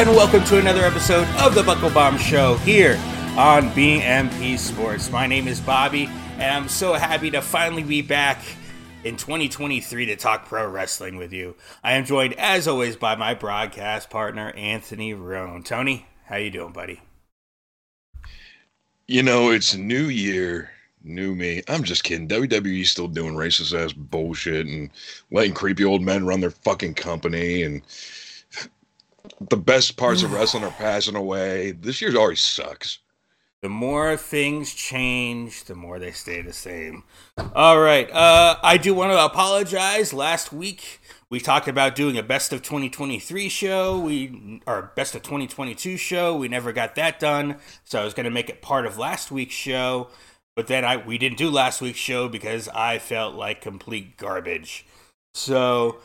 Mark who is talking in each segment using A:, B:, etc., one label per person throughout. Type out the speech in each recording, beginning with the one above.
A: And welcome to another episode of the Buckle Bomb Show here on BMP Sports. My name is Bobby, and I'm so happy to finally be back in 2023 to talk pro wrestling with you. I am joined, as always, by my broadcast partner Anthony Roan. Tony, how you doing, buddy?
B: You know, it's new year, new me. I'm just kidding. WWE's still doing racist ass bullshit and letting creepy old men run their fucking company and the best parts of wrestling are passing away. This year already sucks.
A: The more things change, the more they stay the same. All right. Uh, I do want to apologize. Last week we talked about doing a best of 2023 show. We our best of 2022 show. We never got that done, so I was going to make it part of last week's show. But then I we didn't do last week's show because I felt like complete garbage. So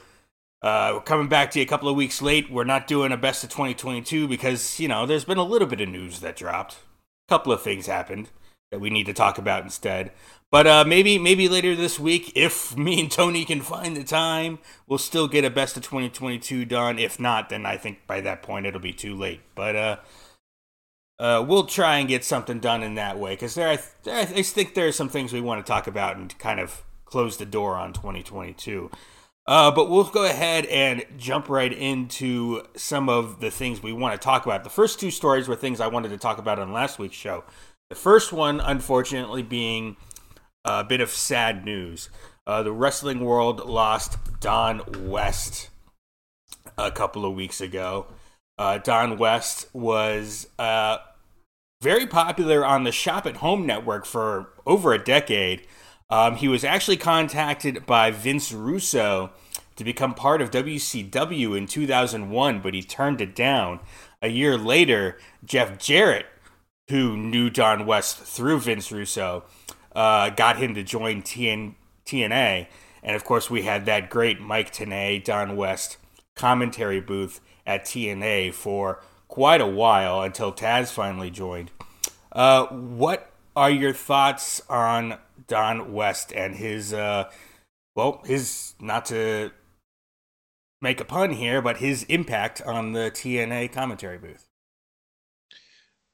A: uh, we're coming back to you a couple of weeks late. We're not doing a best of 2022 because, you know, there's been a little bit of news that dropped. A couple of things happened that we need to talk about instead. But uh, maybe maybe later this week, if me and Tony can find the time, we'll still get a best of 2022 done. If not, then I think by that point it'll be too late. But uh, uh, we'll try and get something done in that way because there, I, I think there are some things we want to talk about and kind of close the door on 2022. Uh, but we'll go ahead and jump right into some of the things we want to talk about. The first two stories were things I wanted to talk about on last week's show. The first one, unfortunately, being a bit of sad news. Uh, the wrestling world lost Don West a couple of weeks ago. Uh, Don West was uh, very popular on the Shop at Home network for over a decade. Um, he was actually contacted by Vince Russo to become part of WCW in 2001, but he turned it down. A year later, Jeff Jarrett, who knew Don West through Vince Russo, uh, got him to join TN- TNA. And of course, we had that great Mike Tenay, Don West commentary booth at TNA for quite a while until Taz finally joined. Uh, what are your thoughts on Don West and his, uh, well, his, not to make a pun here, but his impact on the TNA commentary booth?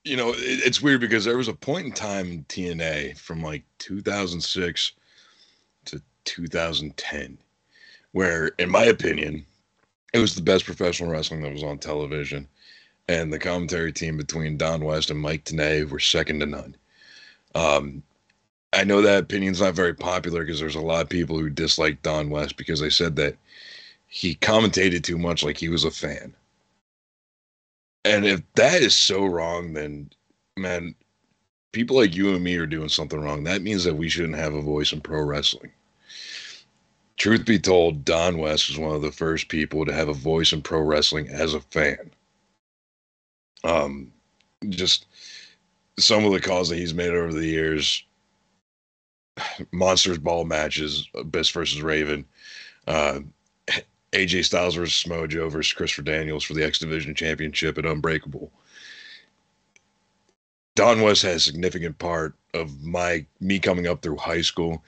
B: You know, it, it's weird because there was a point in time in TNA from like 2006 to 2010 where, in my opinion, it was the best professional wrestling that was on television. And the commentary team between Don West and Mike Tenay were second to none. Um, I know that opinion's not very popular because there's a lot of people who dislike Don West because they said that he commentated too much like he was a fan. And if that is so wrong, then man, people like you and me are doing something wrong. That means that we shouldn't have a voice in pro wrestling. Truth be told, Don West was one of the first people to have a voice in pro wrestling as a fan. Um, just some of the calls that he's made over the years monsters ball matches abyss versus raven. Uh, aj styles versus Samoa Joe versus christopher daniels for the x division championship at unbreakable. Don west has a significant part of my me coming up through high school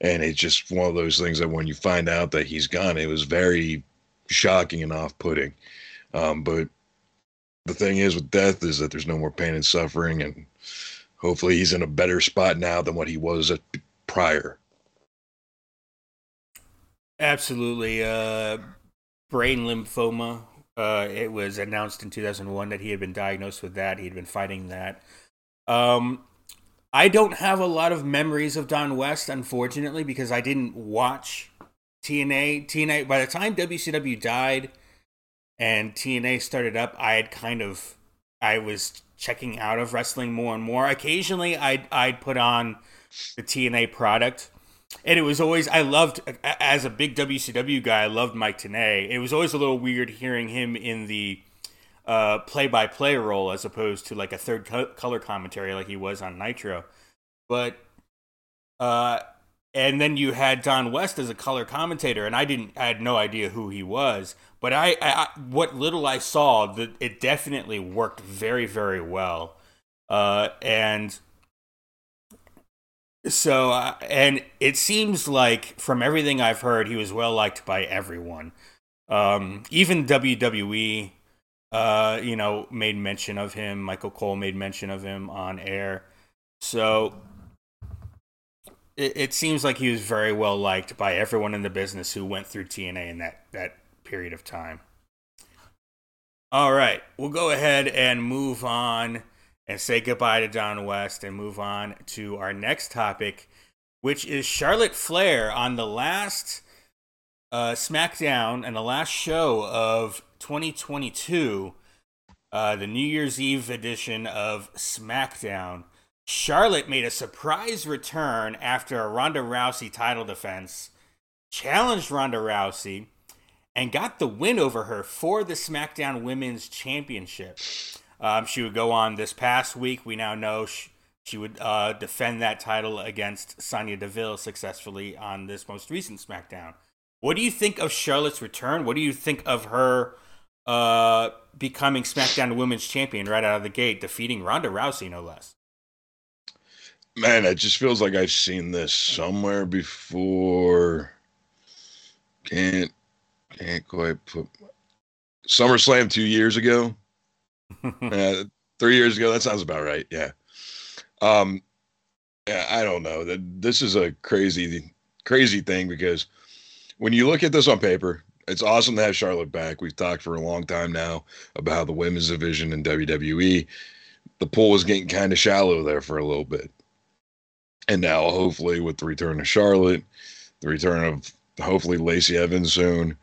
B: and it's just one of those things that when you find out that he's gone it was very shocking and off-putting. Um, but the thing is with death is that there's no more pain and suffering and hopefully he's in a better spot now than what he was at prior.
A: Absolutely. Uh, brain lymphoma uh, it was announced in 2001 that he had been diagnosed with that. He'd been fighting that. Um, i don't have a lot of memories of don west unfortunately because i didn't watch tna tna by the time wcw died and TNA started up, I had kind of I was checking out of wrestling more and more. Occasionally, I'd I'd put on the TNA product, and it was always I loved as a big WCW guy. I loved Mike Tenay. It was always a little weird hearing him in the uh, play-by-play role as opposed to like a third co- color commentary like he was on Nitro. But uh, and then you had Don West as a color commentator, and I didn't, I had no idea who he was. But I, I what little I saw, that it definitely worked very, very well. Uh, and so, uh, and it seems like from everything I've heard, he was well liked by everyone, um, even WWE. uh, you know, made mention of him. Michael Cole made mention of him on air. So it, it seems like he was very well liked by everyone in the business who went through TNA in that, that period of time. All right, we'll go ahead and move on and say goodbye to Don West and move on to our next topic, which is Charlotte Flair on the last uh, SmackDown and the last show of 2022, uh, the New Year's Eve edition of SmackDown. Charlotte made a surprise return after a Ronda Rousey title defense, challenged Ronda Rousey, and got the win over her for the SmackDown Women's Championship. Um, she would go on this past week. We now know she, she would uh, defend that title against Sonya Deville successfully on this most recent SmackDown. What do you think of Charlotte's return? What do you think of her uh, becoming SmackDown Women's Champion right out of the gate, defeating Ronda Rousey, no less?
B: Man, it just feels like I've seen this somewhere before. Can't can't quite put SummerSlam two years ago. uh, three years ago. That sounds about right. Yeah. Um. Yeah, I don't know. That this is a crazy, crazy thing because when you look at this on paper, it's awesome to have Charlotte back. We've talked for a long time now about the women's division in WWE, the pool was getting kind of shallow there for a little bit. And now, hopefully, with the return of Charlotte, the return of hopefully Lacey Evans soon,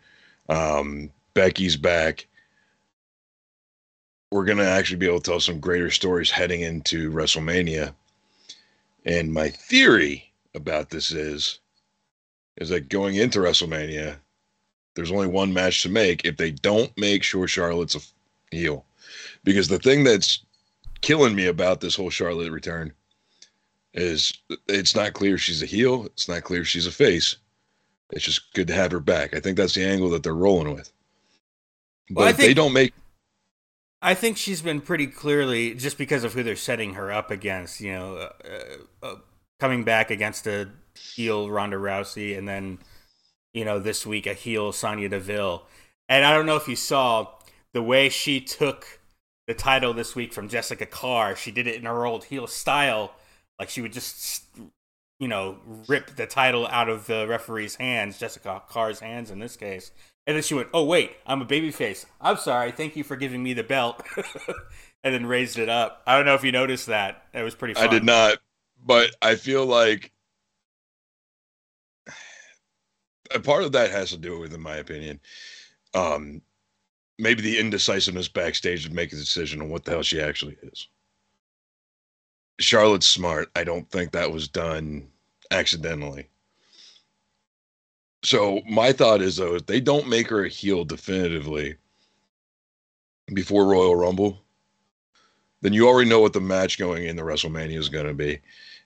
B: um, Becky's back. We're going to actually be able to tell some greater stories heading into WrestleMania. And my theory about this is is that going into WrestleMania, there's only one match to make if they don't make sure Charlotte's a heel. Because the thing that's killing me about this whole Charlotte return is it's not clear she's a heel. It's not clear she's a face. It's just good to have her back. I think that's the angle that they're rolling with. But well, think, they don't make.
A: I think she's been pretty clearly just because of who they're setting her up against. You know, uh, uh, uh coming back against a heel Ronda Rousey, and then you know this week a heel Sonya Deville. And I don't know if you saw the way she took the title this week from Jessika Carr. She did it in her old heel style, like she would just you know rip the title out of the referee's hands, Jessika Carr's hands in this case. And then she went, "Oh wait, I'm a babyface. I'm sorry. Thank you for giving me the belt." and then raised it up. I don't know if you noticed that. It was pretty. Fun.
B: I did not, but I feel like a part of that has to do with, in my opinion, um, maybe the indecisiveness backstage of making a decision on what the hell she actually is. Charlotte's smart. I don't think that was done accidentally. So my thought is though, if they don't make her a heel definitively before Royal Rumble, then you already know what the match going in the WrestleMania is going to be.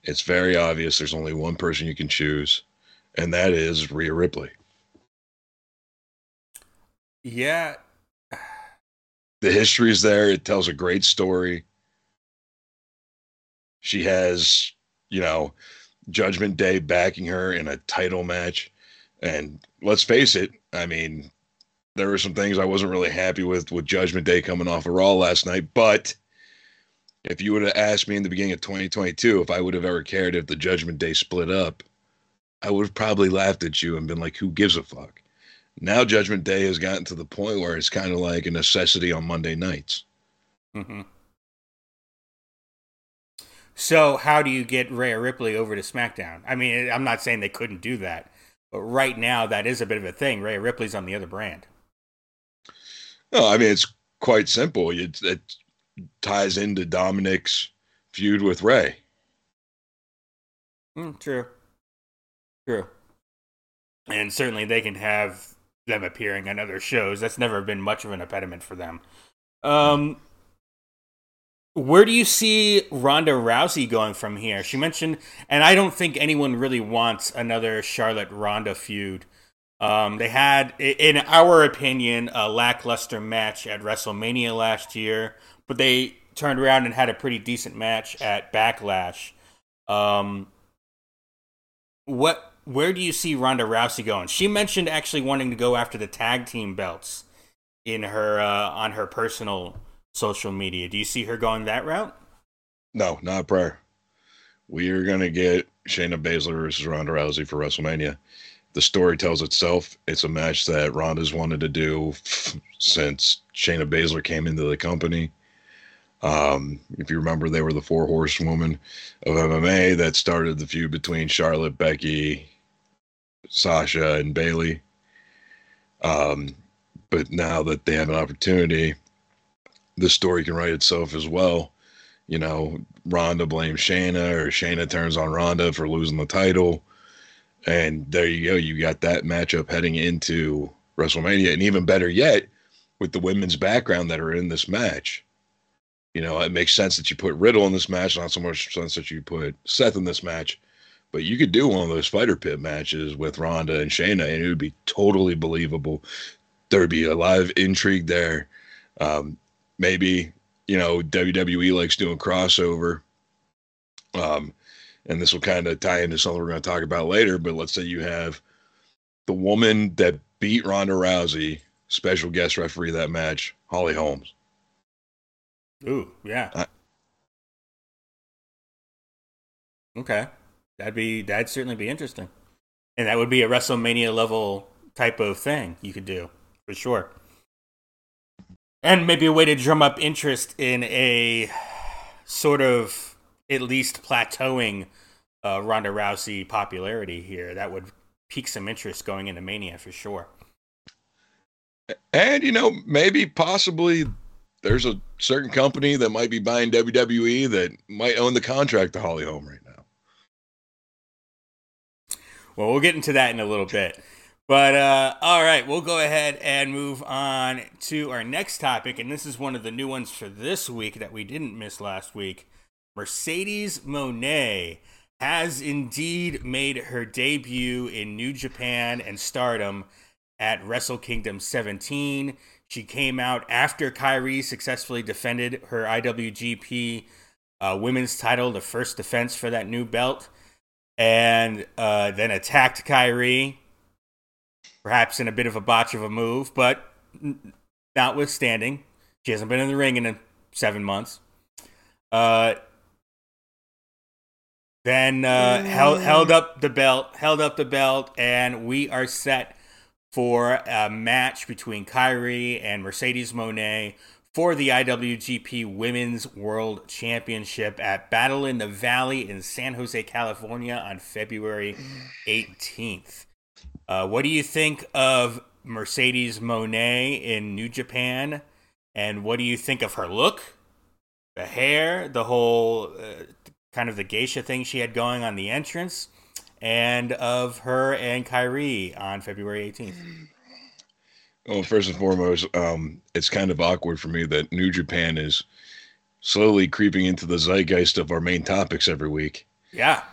B: It's very obvious. There's only one person you can choose and that is Rhea Ripley.
A: Yeah.
B: The history is there. It tells a great story. She has, you know, Judgment Day backing her in a title match. And let's face it, I mean, there were some things I wasn't really happy with with Judgment Day coming off of Raw last night. But if you would have asked me in the beginning of 2022 if I would have ever cared if the Judgment Day split up, I would have probably laughed at you and been like, who gives a fuck? Now Judgment Day has gotten to the point where it's kind of like a necessity on Monday nights.
A: Mm-hmm. So, how do you get Rhea Ripley over to SmackDown? I mean, I'm not saying they couldn't do that, but right now that is a bit of a thing. Rhea Ripley's on the other brand.
B: No, I mean it's quite simple. It, it ties into Dominic's feud with Ray.
A: Mm, true. True. And certainly they can have them appearing on other shows. That's never been much of an impediment for them. Um, where do you see Ronda Rousey going from here? She mentioned, and I don't think anyone really wants another Charlotte Ronda feud. Um, they had, in our opinion, a lackluster match at WrestleMania last year, but they turned around and had a pretty decent match at Backlash. Um, what where do you see Ronda Rousey going? She mentioned actually wanting to go after the tag team belts in her uh, on her personal social media. Do you see her going that route?
B: No, not prayer. We are gonna get Shayna Baszler versus Ronda Rousey for WrestleMania. The story tells itself. It's a match that Ronda's wanted to do since Shayna Baszler came into the company. Um, if you remember, they were the four horsewomen of MMA that started the feud between Charlotte, Becky, Sasha, and Bayley. Um, but now that they have an opportunity, the story can write itself as well. You know, Ronda blames Shayna, or Shayna turns on Ronda for losing the title. And there you go. You got that matchup heading into WrestleMania. And even better yet, with the women's background that are in this match you know, it makes sense that you put Riddle in this match, not so much sense that you put Seth in this match. But you could do one of those fighter pit matches with Ronda and Shayna, and it would be totally believable. There'd be a lot of intrigue there. Um, maybe, you know, WWE likes doing crossover. Um, and this will kind of tie into something we're going to talk about later. But let's say you have the woman that beat Ronda Rousey, special guest referee that match, Holly Holmes.
A: Ooh, yeah. Uh, okay, that'd be that'd certainly be interesting, and that would be a WrestleMania level type of thing you could do for sure, and maybe a way to drum up interest in a sort of at least plateauing uh, Ronda Rousey popularity here. That would pique some interest going into Mania for sure.
B: And you know, maybe possibly there's a certain company that might be buying WWE that might own the contract to Holly Holm right now.
A: Well, we'll get into that in a little bit. But uh, all right, we'll go ahead and move on to our next topic. And this is one of the new ones for this week that we didn't miss last week. Mercedes Moné has indeed made her debut in New Japan and Stardom at Wrestle Kingdom 17. She came out after Kairi successfully defended her IWGP uh, women's title, the first defense for that new belt, and uh, then attacked Kairi, perhaps in a bit of a botch of a move, but notwithstanding, she hasn't been in the ring in seven months. Uh, then uh, held held up the belt, held up the belt, and we are set for a match between Kairi and Mercedes Moné for the IWGP Women's World Championship at Battle in the Valley in San Jose, California on February 18th. Uh, what do you think of Mercedes Moné in New Japan? And what do you think of her look, the hair, the whole uh, kind of the geisha thing she had going on the entrance? and of her and Kairi on February 18th.
B: Well, first and foremost, um, it's kind of awkward for me that New Japan is slowly creeping into the zeitgeist of our main topics every week.
A: Yeah.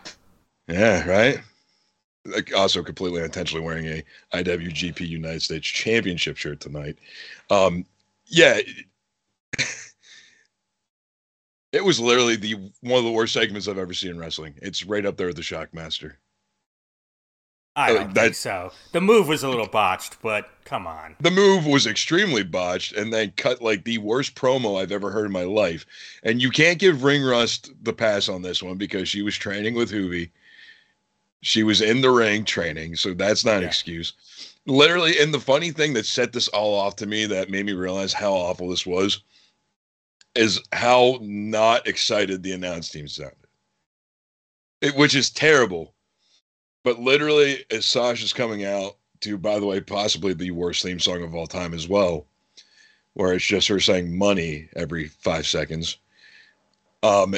B: Yeah, right? Like also completely intentionally wearing a IWGP United States Championship shirt tonight. Um, yeah. it was literally the one of the worst segments I've ever seen in wrestling. It's right up there with the Shockmaster.
A: I don't that, think so. The move was a little botched, but come on.
B: The move was extremely botched and then cut like the worst promo I've ever heard in my life. And you can't give Ring Rust the pass on this one because she was training with Juvi. She was in the ring training, so that's not an excuse. Literally, and the funny thing that set this all off to me that made me realize how awful this was is how not excited the announce team sounded. It, which is terrible but literally, as Sasha's coming out to, by the way, possibly the worst theme song of all time as well, where it's just her saying money every five seconds. Um,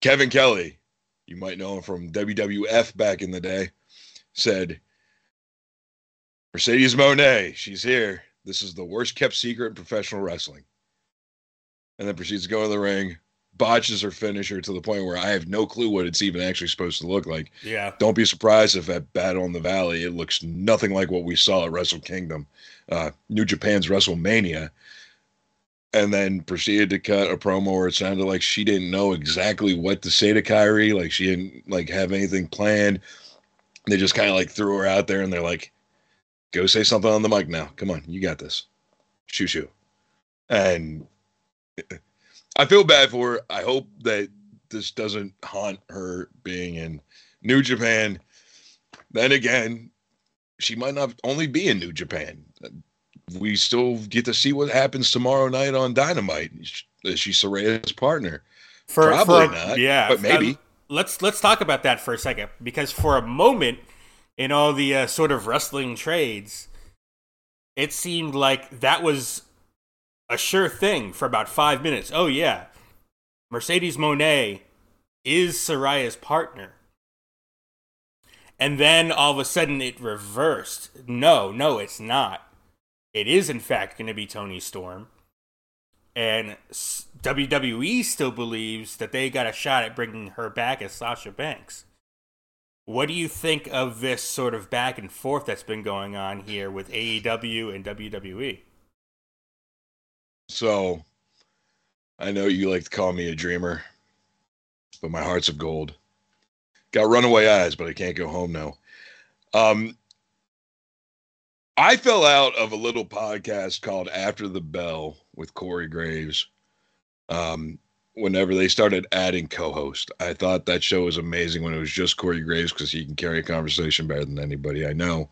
B: Kevin Kelly, you might know him from WWF back in the day, said, Mercedes Moné, she's here. This is the worst kept secret in professional wrestling. And then proceeds to go in the ring, botches her finisher to the point where I have no clue what it's even actually supposed to look like.
A: Yeah.
B: Don't be surprised if at Battle in the Valley it looks nothing like what we saw at Wrestle Kingdom, uh, New Japan's WrestleMania. And then proceeded to cut a promo where it sounded like she didn't know exactly what to say to Kairi, like she didn't like have anything planned. They just kind of like threw her out there and they're like, "Go say something on the mic now. Come on, you got this." shoo shoo. And I feel bad for her. I hope that this doesn't haunt her being in New Japan. Then again, she might not only be in New Japan. We still get to see what happens tomorrow night on Dynamite. Is she Saraya's partner?
A: For,
B: Probably
A: for-
B: not.
A: Yeah,
B: but maybe.
A: um, let's let's talk about that for a second because for a moment in all the uh, sort of wrestling trades, it seemed like that was a sure thing for about five minutes. Oh yeah, Mercedes Moné is Saraya's partner. And then all of a sudden it reversed. No, no, it's not. It is, in fact, going to be Toni Storm. And WWE still believes that they got a shot at bringing her back as Sasha Banks. What do you think of this sort of back and forth that's been going on here with AEW and? WWE?
B: So I know you like to call me a dreamer, but my heart's of gold. Got runaway eyes, but I can't go home now. Um, I fell out of a little podcast called After the Bell with Corey Graves. Um, whenever they started adding co-host, I thought that show was amazing when it was just Corey Graves because he can carry a conversation better than anybody I know.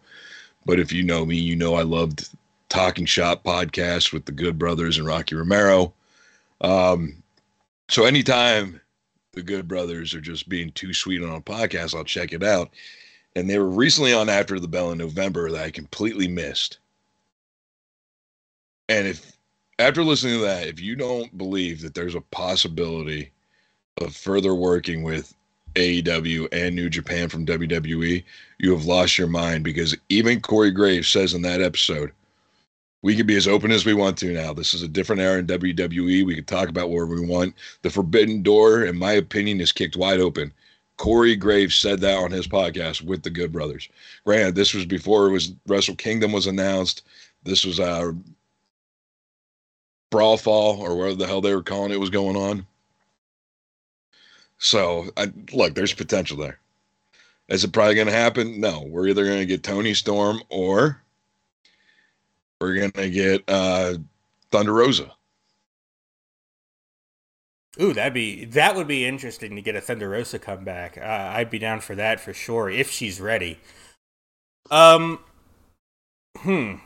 B: But if you know me, you know I loved Talking Shop podcast with the Good Brothers and Rocky Romero. Um, so anytime the Good Brothers are just being too sweet on a podcast, I'll check it out. And they were recently on After the Bell in November that I completely missed. And if after listening to that, if you don't believe that there's a possibility of further working with AEW and New Japan from WWE, you have lost your mind because even Corey Graves says in that episode, we can be as open as we want to now. This is a different era in WWE. We can talk about where we want. The forbidden door, in my opinion, is kicked wide open. Corey Graves said that on his podcast with the Good Brothers. Granted, this was before it was Wrestle Kingdom was announced. This was uh Brawl Fall or whatever the hell they were calling it was going on. So, I, look, there's potential there. Is it probably going to happen? No. We're either going to get Toni Storm or we're going to get uh, Thunder Rosa.
A: Ooh, that'd be that would be interesting to get a Thunder Rosa comeback. Uh, I'd be down for that for sure if she's ready. Um, hmm.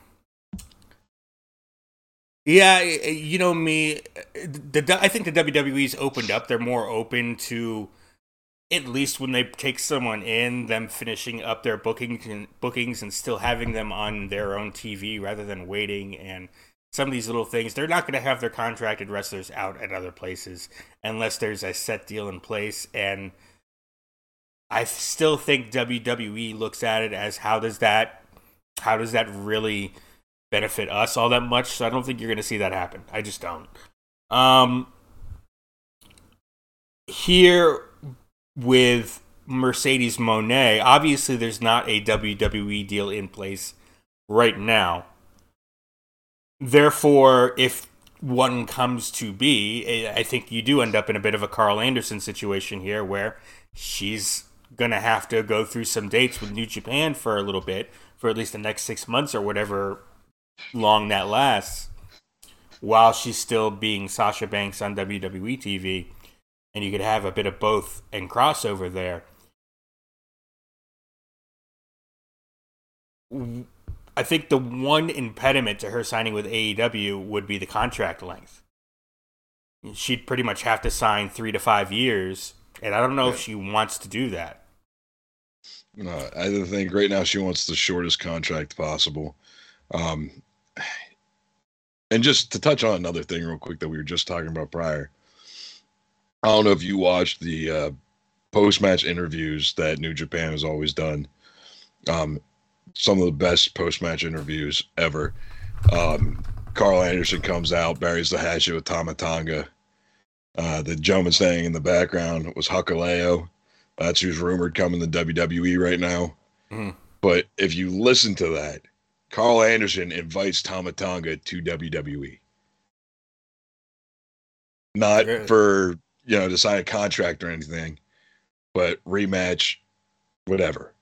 A: Yeah, you know me. The I think the WWE's opened up. They're more open to at least when they take someone in, them finishing up their bookings and bookings and still having them on their own TV rather than waiting and some of these little things. They're not going to have their contracted wrestlers out at other places unless there's a set deal in place. And I still think WWE looks at it as how does that how does that really benefit us all that much? So I don't think you're going to see that happen. I just don't. Um, here with Mercedes Moné, obviously there's not a WWE deal in place right now. Therefore, if one comes to be, eh, I think you do end up in a bit of a Karl Anderson situation here where she's going to have to go through some dates with New Japan for a little bit, for at least the next six months or whatever long that lasts, while she's still being Sasha Banks on WWE TV and you could have a bit of both and crossover there. I think the one impediment to her signing with AEW would be the contract length. She'd pretty much have to sign three to five years, and I don't know if she wants to do that.
B: No, I think right now she wants the shortest contract possible. Um, and just to touch on another thing real quick that we were just talking about prior. I don't know if you watched the uh, post match interviews that New Japan has always done. Um, some of the best post match interviews ever. Um, Karl Anderson comes out, buries the hatchet with Tama Tonga. Uh, the gentleman standing in the background was Hikuleo. That's who's rumored coming to WWE right now.
A: Mhm.
B: But if you listen to that, Karl Anderson invites Tama Tonga to WWE. Not
A: Really?
B: for you know to sign a contract or anything, but rematch, whatever.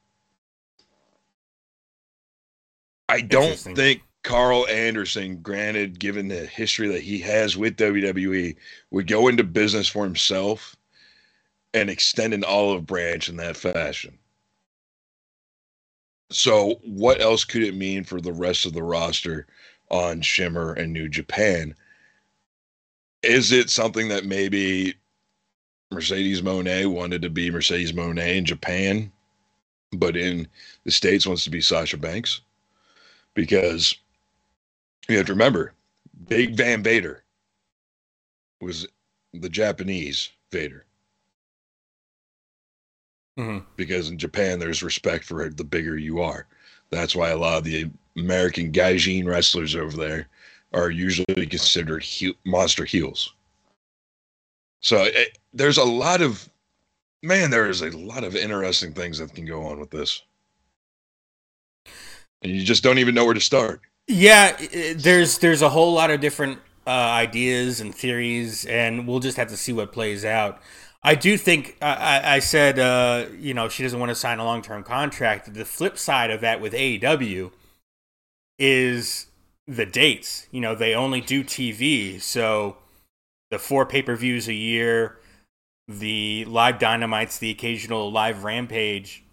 B: I don't think Karl Anderson, granted, given the history that he has with WWE, would go into business for himself and extend an olive branch in that fashion. So, what else could it mean for the rest of the roster on Shimmer and New Japan? Is it something that maybe Mercedes Moné wanted to be Mercedes Moné in Japan, but in the States wants to be Sasha Banks? Because you have to remember, Big Van Vader was the Japanese Vader.
A: Mm-hmm.
B: Because in Japan, there's respect for the bigger you are. That's why a lot of the American Gaijin wrestlers over there are usually considered he- monster heels. So it, there's a lot of, man, there is a lot of interesting things that can go on with this. And you just don't even know where to start.
A: Yeah, there's there's a whole lot of different uh, ideas and theories, and we'll just have to see what plays out. I do think I, I said uh, you know she doesn't want to sign a long term contract. The flip side of that with AEW is the dates. You know they only do TV, so the four pay per views a year, the live dynamites, the occasional live rampage,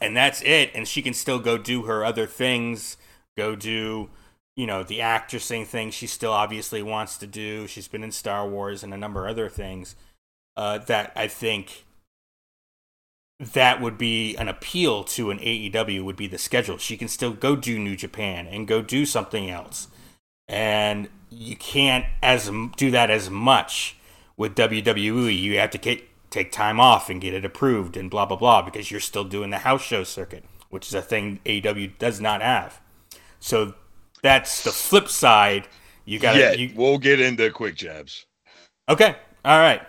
A: and that's it. And she can still go do her other things go do you know the actressing thing she still obviously wants to do. She's been in star wars and a number of other things uh, that i think that would be an appeal to an aew would be the schedule. She can still go do new japan and go do something else. And you can't as do that as much with wwe you have to take time off and get it approved and blah blah blah because you're still doing the house show circuit which is a thing aew does not have so that's the flip side. You got
B: yeah.
A: You...
B: We'll get into quick jabs.
A: Okay. All right.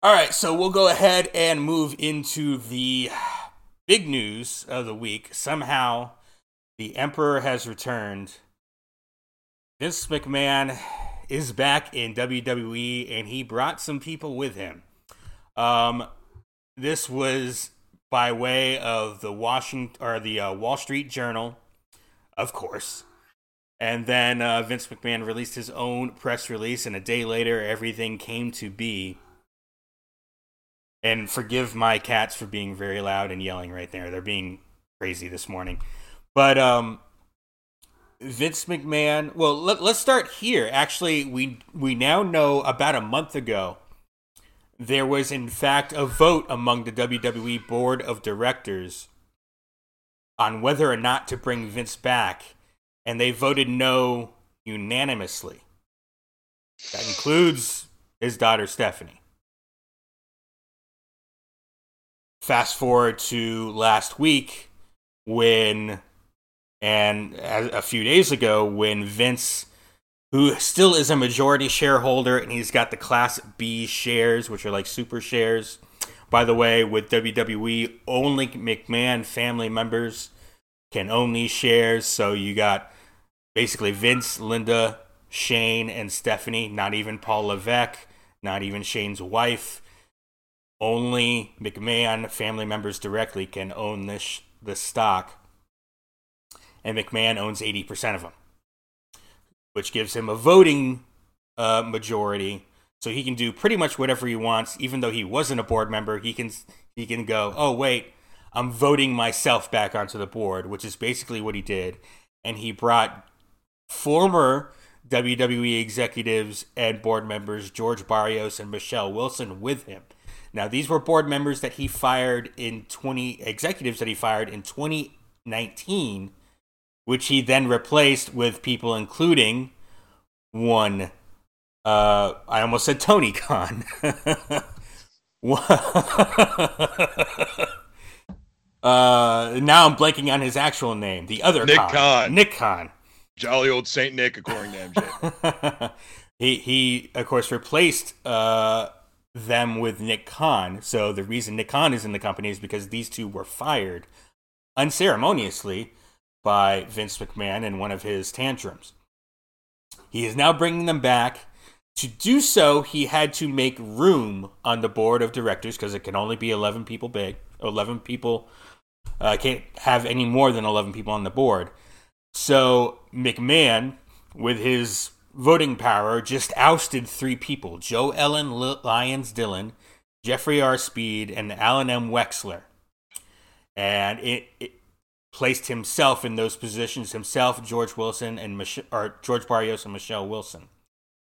A: All right. So we'll go ahead and move into the big news of the week. Somehow, the Emperor has returned. Vince McMahon is back in WWE, and he brought some people with him. Um, this was by way of the Washington or the uh, Wall Street Journal of course. And then uh, Vince McMahon released his own press release, and a day later, everything came to be. And forgive my cats for being very loud and yelling right there. They're being crazy this morning. But um, Vince McMahon. Well, let, us start here. Actually, we we now know about a month ago there was in fact a vote among the WWE board of directors on whether or not to bring Vince back, and they voted no unanimously. That includes his daughter Stephanie. Fast forward to last week when, and a few days ago, when Vince, who still is a majority shareholder and he's got the Class B shares, which are like super shares. By the way, with WWE, only McMahon family members can own these shares. So you got basically Vince, Linda, Shane, and Stephanie, not even Paul Levesque, not even Shane's wife. Only McMahon family members directly can own this, this stock. And McMahon owns 80% of them, which gives him a voting uh, majority. So he can do pretty much whatever he wants, even though he wasn't a board member. He can he can go, oh wait, I'm voting myself back onto the board, which is basically what he did. And he brought former WWE executives and board members George Barrios and Michelle Wilson with him. Now, these were board members that he fired in 20 executives that he fired in 2019, which he then replaced with people including one. Uh, I almost said Tony Khan. Uh, now I'm blanking on his actual name. The other
B: Nick
A: Khan.
B: Khan.
A: Nick Khan.
B: Jolly old Saint Nick, according to MJ.
A: he he of course replaced uh, them with Nick Khan. So the reason Nick Khan is in the company is because these two were fired unceremoniously by Vince McMahon in one of his tantrums. He is now bringing them back. To do so, he had to make room on the board of directors because it can only be 11 people big, 11 people uh, can't have any more than 11 people on the board. So McMahon, with his voting power, just ousted three people JoEllen Lyons Dillon, Jeffrey R. Speed, and Alan M. Wexler. And it, it placed himself in those positions himself, George Wilson, and Mich- or George Barrios and Michelle Wilson.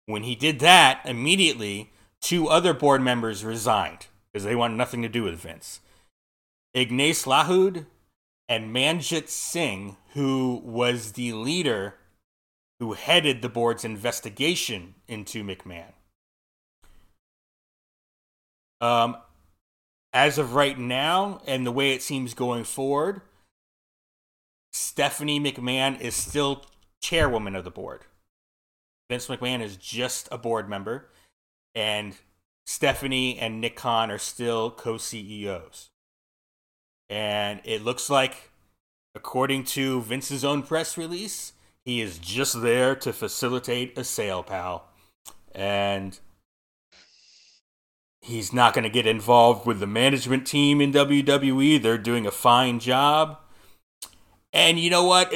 A: When he did that, immediately two other board members resigned because they wanted nothing to do with Vince. Ignace Lahoud and Manjit Singh, who was the leader who headed the board's investigation into McMahon. Um, as of right now, and the way it seems going forward, Stephanie McMahon is still chairwoman of the board. Vince McMahon is just a board member, and Stephanie and Nick Khan are still co CEOs. And it looks like, according to Vince's own press release, he is just there to facilitate a sale, pal. And he's not going to get involved with the management team in WWE. They're doing a fine job. And you know what?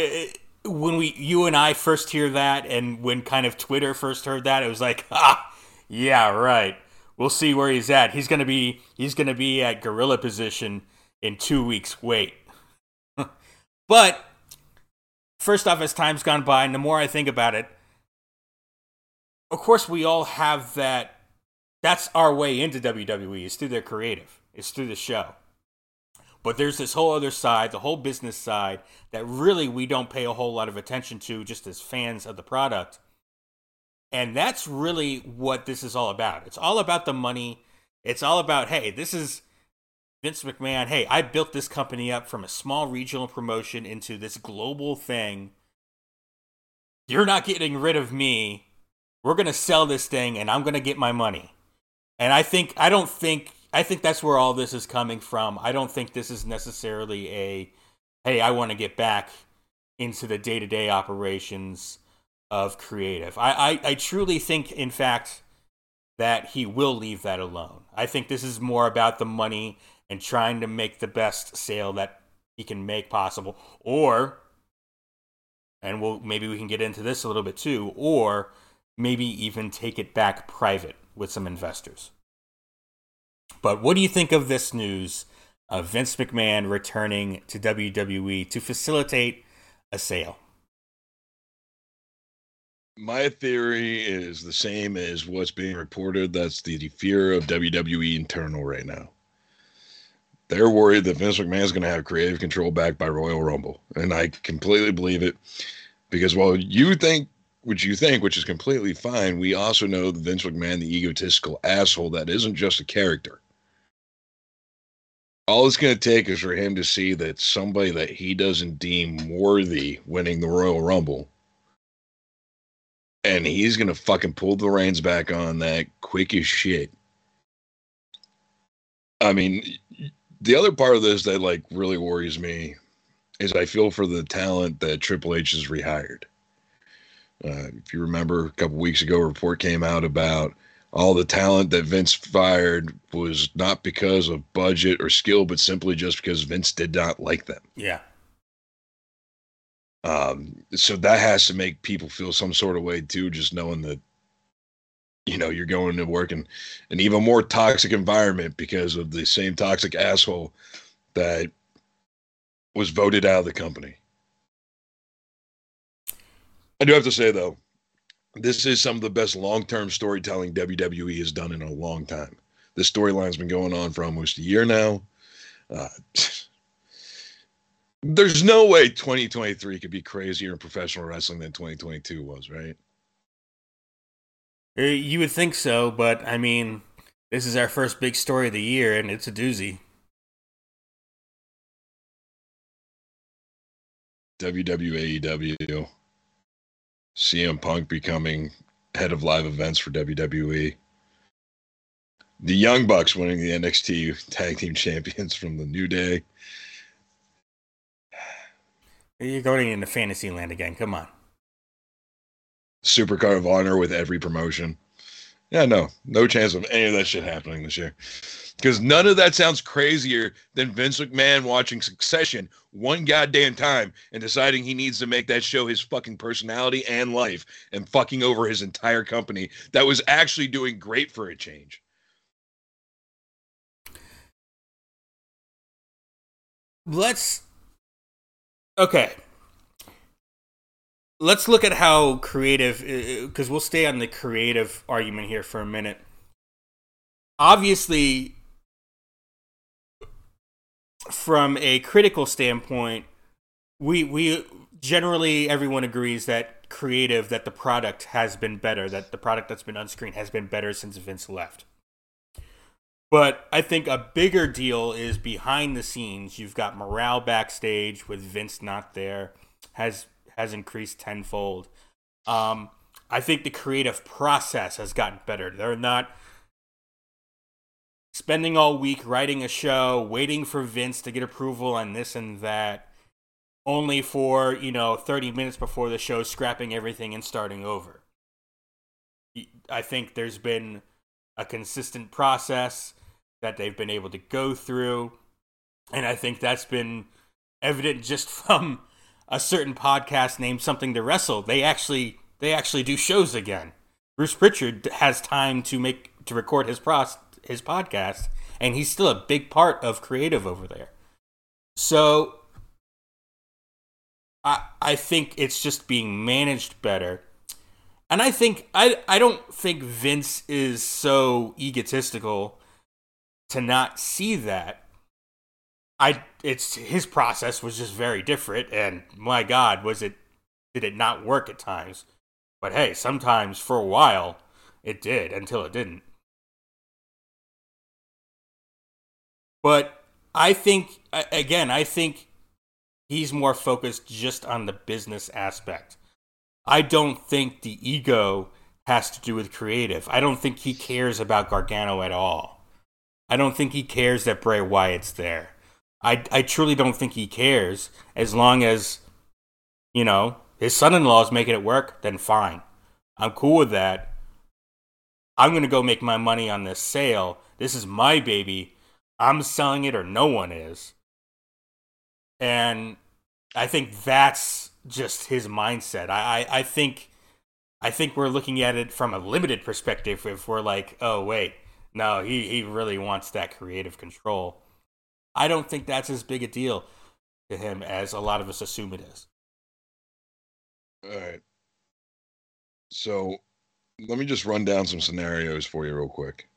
A: When we, you and I first hear that, and when kind of Twitter first heard that, it was like, ah, yeah, right. We'll see where he's at. He's gonna be, he's gonna be at gorilla position in two weeks. Wait. but first off, as time's gone by, and the more I think about it, of course, we all have that. That's our way into WWE. Is through their creative. It's through the show. But there's this whole other side, the whole business side, that really we don't pay a whole lot of attention to just as fans of the product. And that's really what this is all about. It's all about the money. It's all about, hey, this is Vince McMahon. Hey, I built this company up from a small regional promotion into this global thing. You're not getting rid of me. We're going to sell this thing and I'm going to get my money. And I think, I don't think I think that's where all this is coming from. I don't think this is necessarily a, hey, I want to get back into the day to day operations of creative. I, I, I truly think, in fact, that he will leave that alone. I think this is more about the money and trying to make the best sale that he can make possible. Or, and we'll maybe we can get into this a little bit too, or maybe even take it back private with some investors. But what do you think of this news of Vince McMahon returning to WWE to facilitate a sale?
B: My theory is the same as what's being reported. That's the fear of WWE internal right now. They're worried that Vince McMahon is going to have creative control back by Royal Rumble. And I completely believe it because while you think what you think, which is completely fine, we also know that Vince McMahon, the egotistical asshole, that isn't just a character all it's going to take is for him to see that somebody that he doesn't deem worthy winning the Royal Rumble. And he's going to fucking pull the reins back on that quick as shit. I mean, the other part of this that like really worries me is I feel for the talent that Triple H has rehired. Uh, if you remember, a couple weeks ago, a report came out about all the talent that Vince fired was not because of budget or skill, but simply just because Vince did not like them.
A: Yeah.
B: Um, so that has to make people feel some sort of way too, just knowing that, you know, you're going to work in an even more toxic environment because of the same toxic asshole that was voted out of the company. I do have to say though, this is some of the best long-term storytelling WWE has done in a long time. This storyline's been going on for almost a year now. Uh, there's no way 2023 could be crazier in professional wrestling than 2022 was, right?
A: Uh, you would think so, but I mean, this is our first big story of the year, and it's a doozy.
B: WWAEW. CM Punk becoming head of live events for WWE. The Young Bucks winning the NXT Tag Team Champions from the New Day.
A: You're going into Fantasyland again. Come on.
B: Supercard of Honor with every promotion. Yeah, no, no chance of any of that shit happening this year. Because none of that sounds crazier than Vince McMahon watching Succession one goddamn time and deciding he needs to make that show his fucking personality and life and fucking over his entire company that was actually doing great for a change.
A: Let's. Okay. Let's look at how creative, uh, uh, because we'll stay on the creative argument here for a minute. Obviously, from a critical standpoint, we we generally everyone agrees that creative that the product has been better, that the product that's been on screen has been better since Vince left. But I think a bigger deal is behind the scenes. You've got morale backstage with Vince not there has has increased tenfold. Um, I think the creative process has gotten better. They're not spending all week writing a show, waiting for Vince to get approval on this and that, only for, you know, 30 minutes before the show, scrapping everything and starting over. I think there's been a consistent process that they've been able to go through. And I think that's been evident just from a certain podcast named Something to Wrestle. They actually they actually do shows again. Bruce Prichard has time to make to record his pros his podcast, and he's still a big part of creative over there. So I I think it's just being managed better. And I think I I don't think Vince is so egotistical to not see that. I it's his process was just very different and my god was it did it not work at times. But hey, sometimes for a while it did until it didn't. But I think, again, I think he's more focused just on the business aspect. I don't think the ego has to do with creative. I don't think he cares about Gargano at all. I don't think he cares that Bray Wyatt's there. I, I truly don't think he cares as long as, you know, his son in law is making it work, then fine. I'm cool with that. I'm going to go make my money on this sale. This is my baby. I'm selling it or no one is. And I think that's just his mindset. I, I, I think I think we're looking at it from a limited perspective if we're like, oh wait, no, he, he really wants that creative control. I don't think that's as big a deal to him as a lot of us assume it is.
B: All right. So let me just run down some scenarios for you real quick.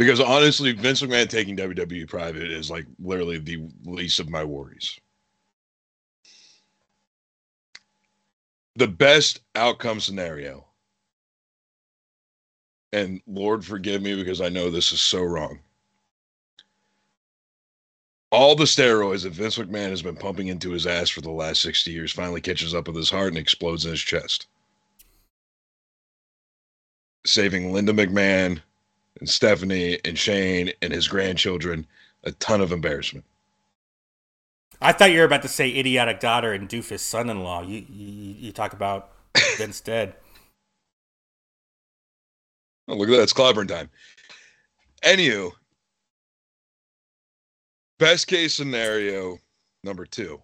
B: Because honestly, Vince McMahon taking WWE private is like literally the least of my worries. The best outcome scenario, and Lord forgive me because I know this is so wrong. All the steroids that Vince McMahon has been pumping into his ass for the last 60 years finally catches up with his heart and explodes in his chest. Saving Linda McMahon, and Stephanie and Shane and his grandchildren a ton of embarrassment.
A: I thought you were about to say idiotic daughter and doofus son-in-law. You you, you talk about instead.
B: Oh, look at that! It's clobbering time. Anywho, best case scenario number two,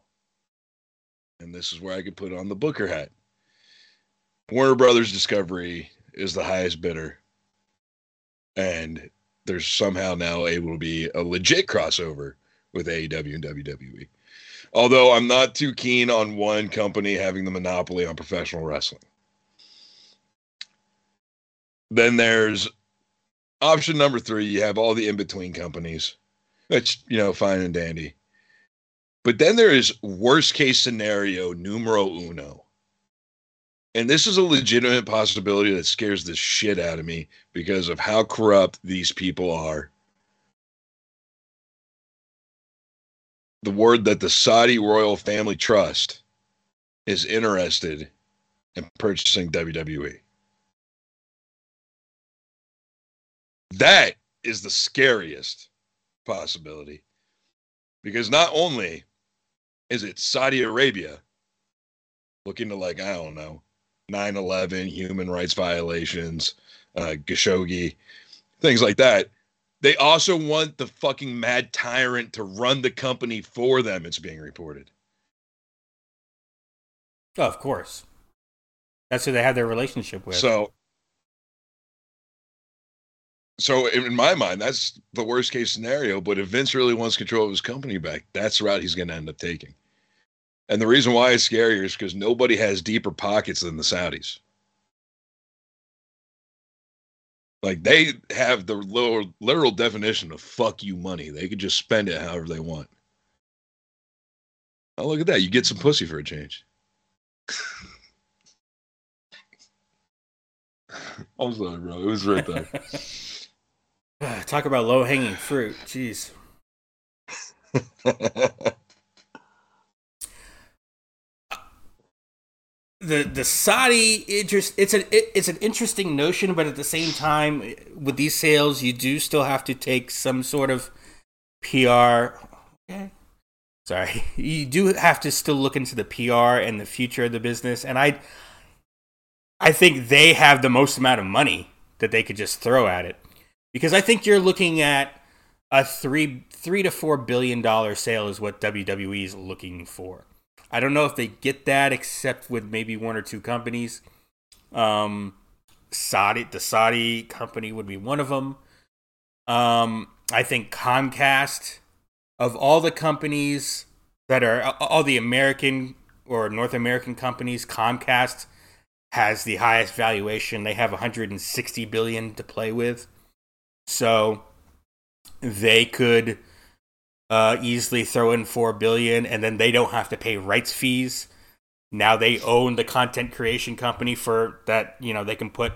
B: and this is where I could put on the Booker hat. Warner Brothers Discovery is the highest bidder and there's somehow now able to be a legit crossover with AEW and WWE. Although I'm not too keen on one company having the monopoly on professional wrestling. Then there's option number three. You have all the in between companies, That's, you know, fine and dandy. But then there is worst case scenario numero uno and this is a legitimate possibility that scares the shit out of me because of how corrupt these people are. The word that the Saudi Royal Family Trust is interested in purchasing WWE. That is the scariest possibility because not only is it Saudi Arabia looking to, like, I don't know, 9/11, human rights violations, uh, Khashoggi, things like that. They also want the fucking mad tyrant to run the company for them. It's being reported.
A: Oh, of course. That's who they have their relationship with.
B: So, so in my mind, that's the worst case scenario. But if Vince really wants control of his company back, that's the route he's going to end up taking. And the reason why it's scarier is because nobody has deeper pockets than the Saudis. Like they have the literal, literal definition of fuck you money. They could just spend it however they want. Oh, look at that. You get some pussy for a change. I'm sorry, bro. It was right there.
A: Talk about low hanging fruit. Jeez. the the Saudi interest it's an it, it's an interesting notion, but at the same time, with these sales, you do still have to take some sort of PR. Okay. Sorry, you do have to still look into the PR and the future of the business, and I I think they have the most amount of money that they could just throw at it because I think you're looking at a three three to four billion dollar sale is what WWE is looking for. I don't know if they get that except with maybe one or two companies. Um, Saudi, the Saudi company would be one of them. Um, I think Comcast, of all the companies that are all the American or North American companies, Comcast has the highest valuation. They have 160 billion to play with, so they could uh, easily throw in four billion, and then they don't have to pay rights fees. Now they own the content creation company for that. You know they can put,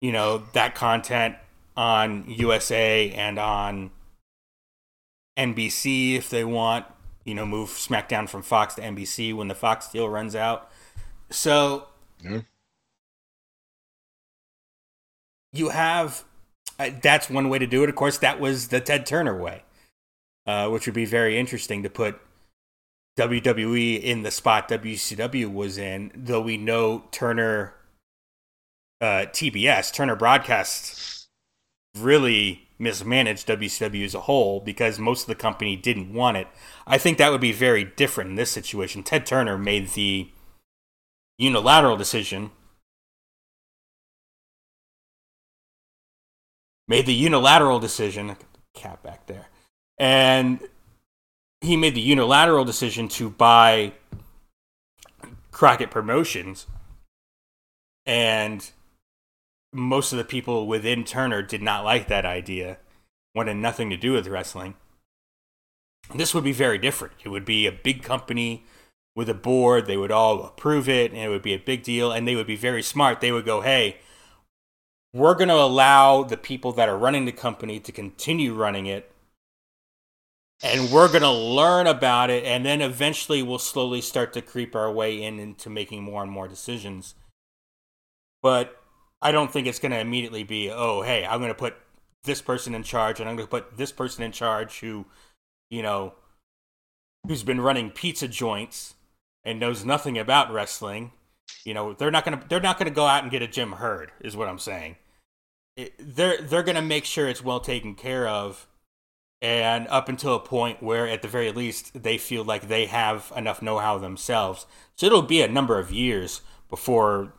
A: you know, that content on USA and on NBC if they want. You know, move SmackDown from Fox to NBC when the Fox deal runs out. So yeah. you have uh, that's one way to do it. Of course, that was the Ted Turner way uh, which would be very interesting to put WWE in the spot WCW was in, though we know Turner, uh, TBS, Turner Broadcast really mismanaged WCW as a whole because most of the company didn't want it. I think that would be very different in this situation. Ted Turner made the unilateral decision. Made the unilateral decision. Cat back there and he made the unilateral decision to buy Crockett Promotions, and most of the people within Turner did not like that idea, wanted nothing to do with wrestling. This would be very different. It would be a big company with a board. They would all approve it, and it would be a big deal. And they would be very smart. They would go, "Hey, we're going to allow the people that are running the company to continue running it, and we're going to learn about it and then eventually we'll slowly start to creep our way in into making more and more decisions. But i don't think it's going to immediately be oh hey i'm going to put this person in charge and i'm going to put this person in charge who you know who's been running pizza joints and knows nothing about wrestling. You know they're not going to they're not going to go out and get a jim herd is what i'm saying. It, they're they're going to make sure it's well taken care of and up until a point where at the very least they feel like they have enough know-how themselves. So it'll be a number of years before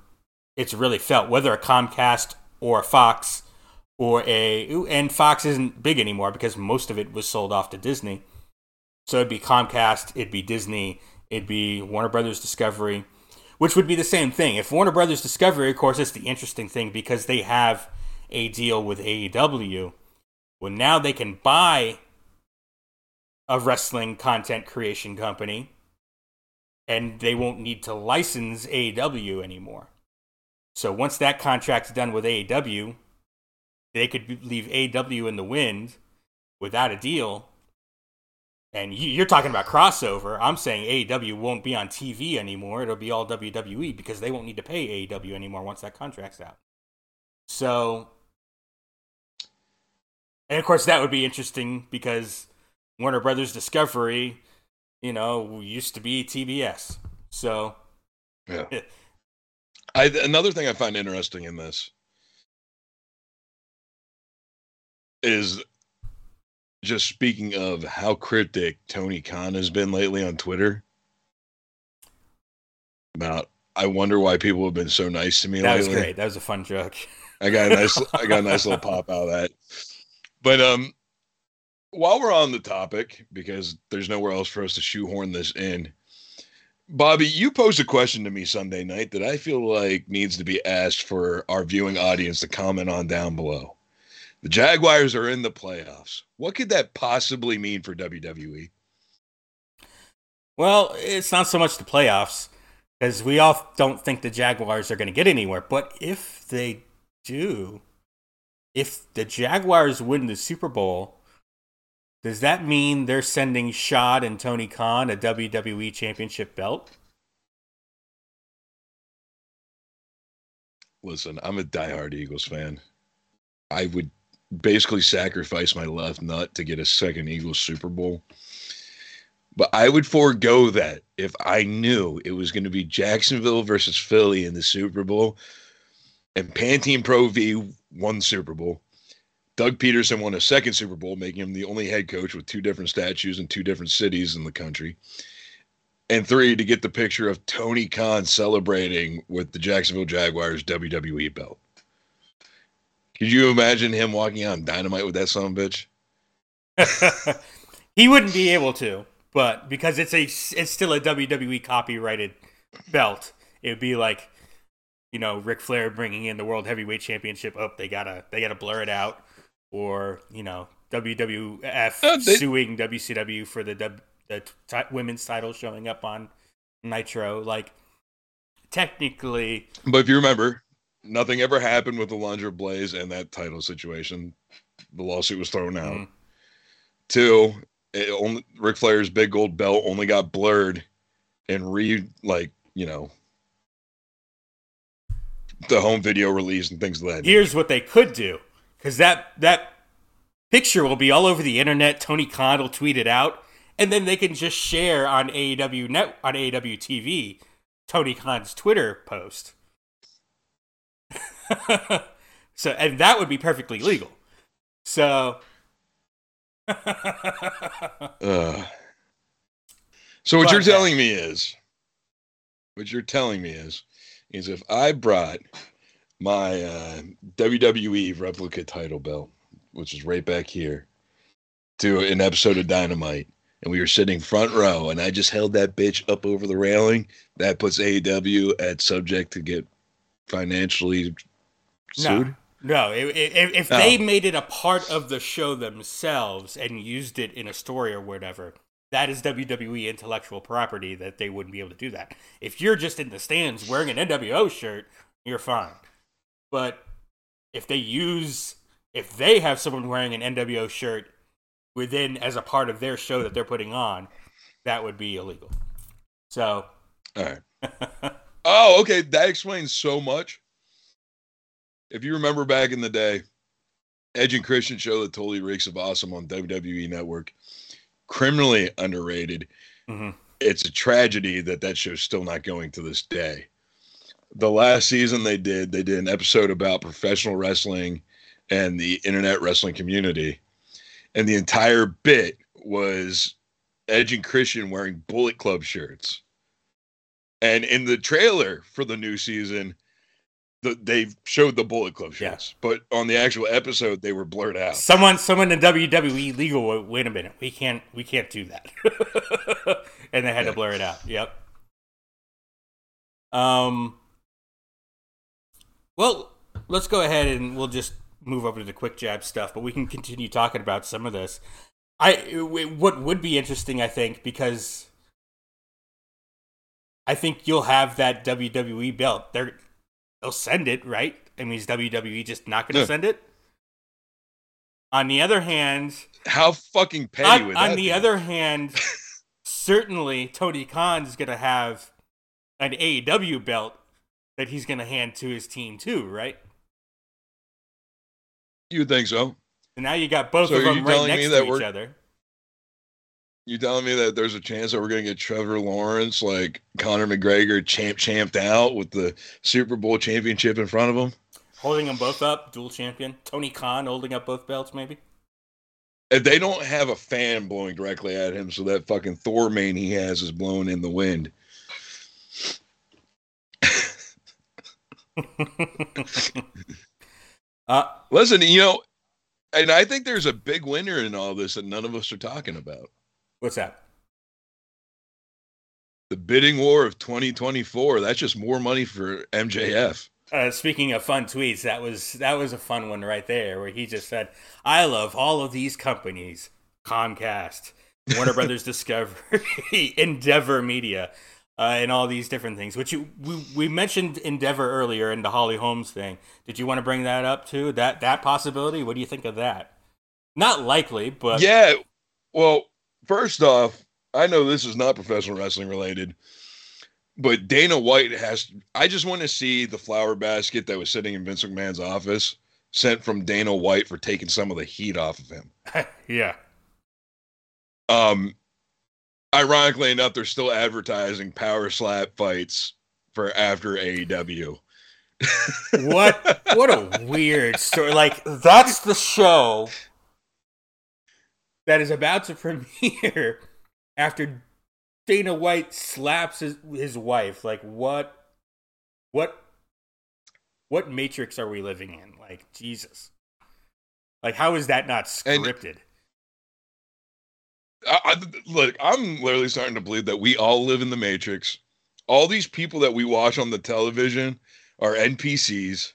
A: it's really felt whether a comcast or a fox or a and fox isn't big anymore because most of it was sold off to disney. So it'd be comcast it'd be disney it'd be warner brothers discovery which would be the same thing. If warner brothers discovery of course is the interesting thing because they have a deal with aew well, now they can buy a wrestling content creation company and they won't need to license AEW anymore. So once that contract's done with AEW, they could leave AEW in the wind without a deal. And you're talking about crossover. I'm saying AEW won't be on TV anymore. It'll be all WWE because they won't need to pay AEW anymore once that contract's out. So and of course, that would be interesting because Warner Brothers Discovery, you know, used to be TBS. So,
B: yeah. Eh. I another thing I find interesting in this is just speaking of how cryptic Tony Khan has been lately on Twitter about I wonder why people have been so nice to me
A: That
B: lately.
A: was great. That was a fun joke.
B: I got a nice I got a nice little pop out of that. But um while we're on the topic, because there's nowhere else for us to shoehorn this in, Bobby, you posed a question to me Sunday night that I feel like needs to be asked for our viewing audience to comment on down below. The Jaguars are in the playoffs. What could that possibly mean for? WWE?
A: Well, it's not so much the playoffs because we all don't think the Jaguars are going to get anywhere. But if they do, if the Jaguars win the Super Bowl, does that mean they're sending Shad and Tony Khan a WWE Championship belt?
B: Listen, I'm a diehard Eagles fan. I would basically sacrifice my left nut to get a second Eagles Super Bowl. But I would forego that if I knew it was going to be Jacksonville versus Philly in the Super Bowl and Pantene Pro V won Super Bowl. Doug Pederson won a second Super Bowl, making him the only head coach with two different statues in two different cities in the country. And three, to get the picture of Tony Khan celebrating with the Jacksonville Jaguars WWE belt. Could you imagine him walking out on dynamite with that son of a bitch?
A: he wouldn't be able to, but because it's a it's still a WWE copyrighted belt, it would be like you know Ric Flair bringing in the World Heavyweight Championship. up. they gotta they gotta blur it out, or you know WWF
B: Uh, they-
A: suing WCW for the W- the t- women's title showing up on Nitro. Like technically,
B: But if you remember, nothing ever happened with the Alundra Blaze and that title situation. The lawsuit was thrown out.
A: Mhm.
B: Two, it only Ric Flair's big gold belt only got blurred and re like, you know, the home video release and things like that.
A: here's what they could do because that that picture will be all over the internet. Tony Khan will tweet it out, and then they can just share on AEW net on AEW TV Tony Khan's Twitter post. so, and that would be perfectly legal. So,
B: Ugh. So what
A: But-
B: you're telling me is, what you're telling me is, is if I brought my uh, WWE replica title belt, which is right back here, to an episode of Dynamite, and we were sitting front row, and I just held that bitch up over the railing, that puts AEW at subject to get financially sued.
A: no, no. If, if, if
B: Oh.
A: they made it a part of the show themselves and used it in a story or whatever, that is WWE intellectual property that they wouldn't be able to do that. If you're just in the stands wearing an NWO shirt, you're fine. But if they use, if they have someone wearing an NWO shirt within as a part of their show that they're putting on, that would be illegal. So,
B: All right. Oh, okay. That explains so much. If you remember back in the day, Edge and Christian show that totally reeks of awesome on WWE Network, criminally underrated.
A: mhm.
B: It's a tragedy that that show's still not going to this day. The last season they did, they did an episode about professional wrestling and the internet wrestling community. And the entire bit was Edge and Christian wearing Bullet Club shirts. And in the trailer for the new season, the, they showed the Bullet Club
A: Yeah.
B: but on the actual episode, they were blurred out.
A: Someone, someone in WWE legal. went, Wait a minute, we can't, we can't do that, and they had to blur it out. Yep. Um. Well, let's go ahead and we'll just move over to the quick jab stuff, but we can continue talking about some of this. I what would be interesting, I think, because I think you'll have that WWE belt. They're they'll send it, right? I mean, is WWE just not going to
B: Yeah.
A: send it? On the other hand,
B: How fucking petty
A: on,
B: would
A: on the
B: be?
A: other hand, certainly Tony Khan is going to have an AEW belt that he's going to hand to his team too, right?
B: You would think so.
A: So now you got both
B: So
A: of them right next to each other.
B: You telling me that there's a chance that we're gonna get Trevor Lawrence like Conor McGregor champ champed out with the Super Bowl championship in front of him?
A: Holding them both up, dual champion. Tony Khan holding up both belts, maybe.
B: If they don't have a fan blowing directly at him, so that fucking Thor mane he has is blown in the wind.
A: uh,
B: Listen, you know, and I think there's a big winner in all this that none of us are talking about.
A: What's that?
B: The bidding war of 2024. That's just more money for MJF.
A: Uh, speaking of fun tweets, that was that was a fun one right there, where he just said, "I love all of these companies: Comcast, Warner Brothers Discovery, Endeavor Media, uh, and all these different things." Which you we, we mentioned Endeavor earlier in the Holly Holmes thing. Did you want to bring that up too? That that possibility? What do you think of that? Not likely, but
B: Yeah. Well, first off, I know this is not professional wrestling related, but Dana White has. I just want to see the flower basket that was sitting in Vince McMahon's office sent from Dana White for taking some of the heat off of him.
A: yeah,
B: Um, ironically enough, they're still advertising power slap fights for after AEW.
A: what what a weird story. Like that's the show that is about to premiere after Dana White slaps his, his wife. Like what what what matrix are we living in? Like Jesus. Like how is that not
B: And-
A: scripted?
B: I, I, look, I'm literally starting to believe that we all live in the Matrix. All these people that we watch on the television are NPCs,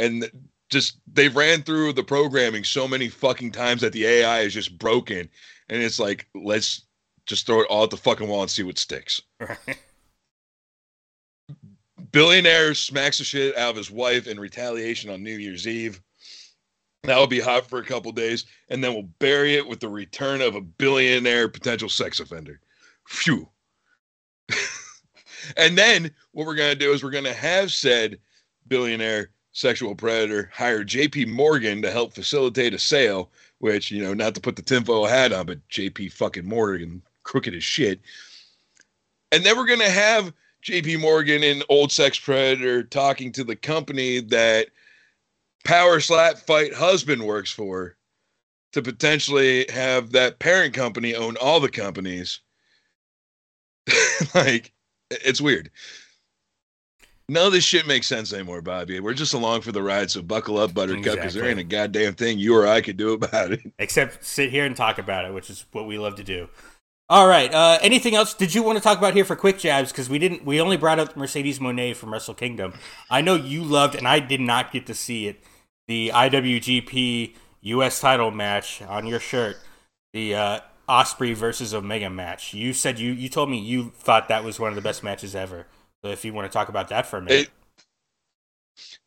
B: and just they've ran through the programming so many fucking times that the AI is just broken, and it's like let's just throw it all at the fucking wall and see what sticks.
A: Right?
B: Billionaire smacks the shit out of his wife in retaliation on New Year's Eve. That'll be hot for a couple days, and then we'll bury it with the return of a billionaire potential sex offender. Phew. and then what we're gonna do is we're gonna have said billionaire sexual predator hire JP Morgan to help facilitate a sale, which, you know, not to put the tinfoil hat on, but JP fucking Morgan crooked as shit. And then we're gonna have JP Morgan and old sex predator talking to the company that power slap fight husband works for to potentially have that parent company own all the companies. like it's weird. None of this shit makes sense anymore, Bobby. We're just along for the ride, so buckle up, Buttercup, because there ain't a goddamn thing you or I could do about it.
A: Except sit here and talk about it, which is what we love to do. All right. Uh, anything else? Did you want to talk about here for quick jabs? Because we didn't. We only brought up Mercedes Moné from Wrestle Kingdom. I know you loved, and I did not get to see it. The IWGP U.S. title match on your shirt, the uh, Ospreay versus Omega match. You said you you told me you thought that was one of the best matches ever. If you want to talk about that for a minute,
B: It,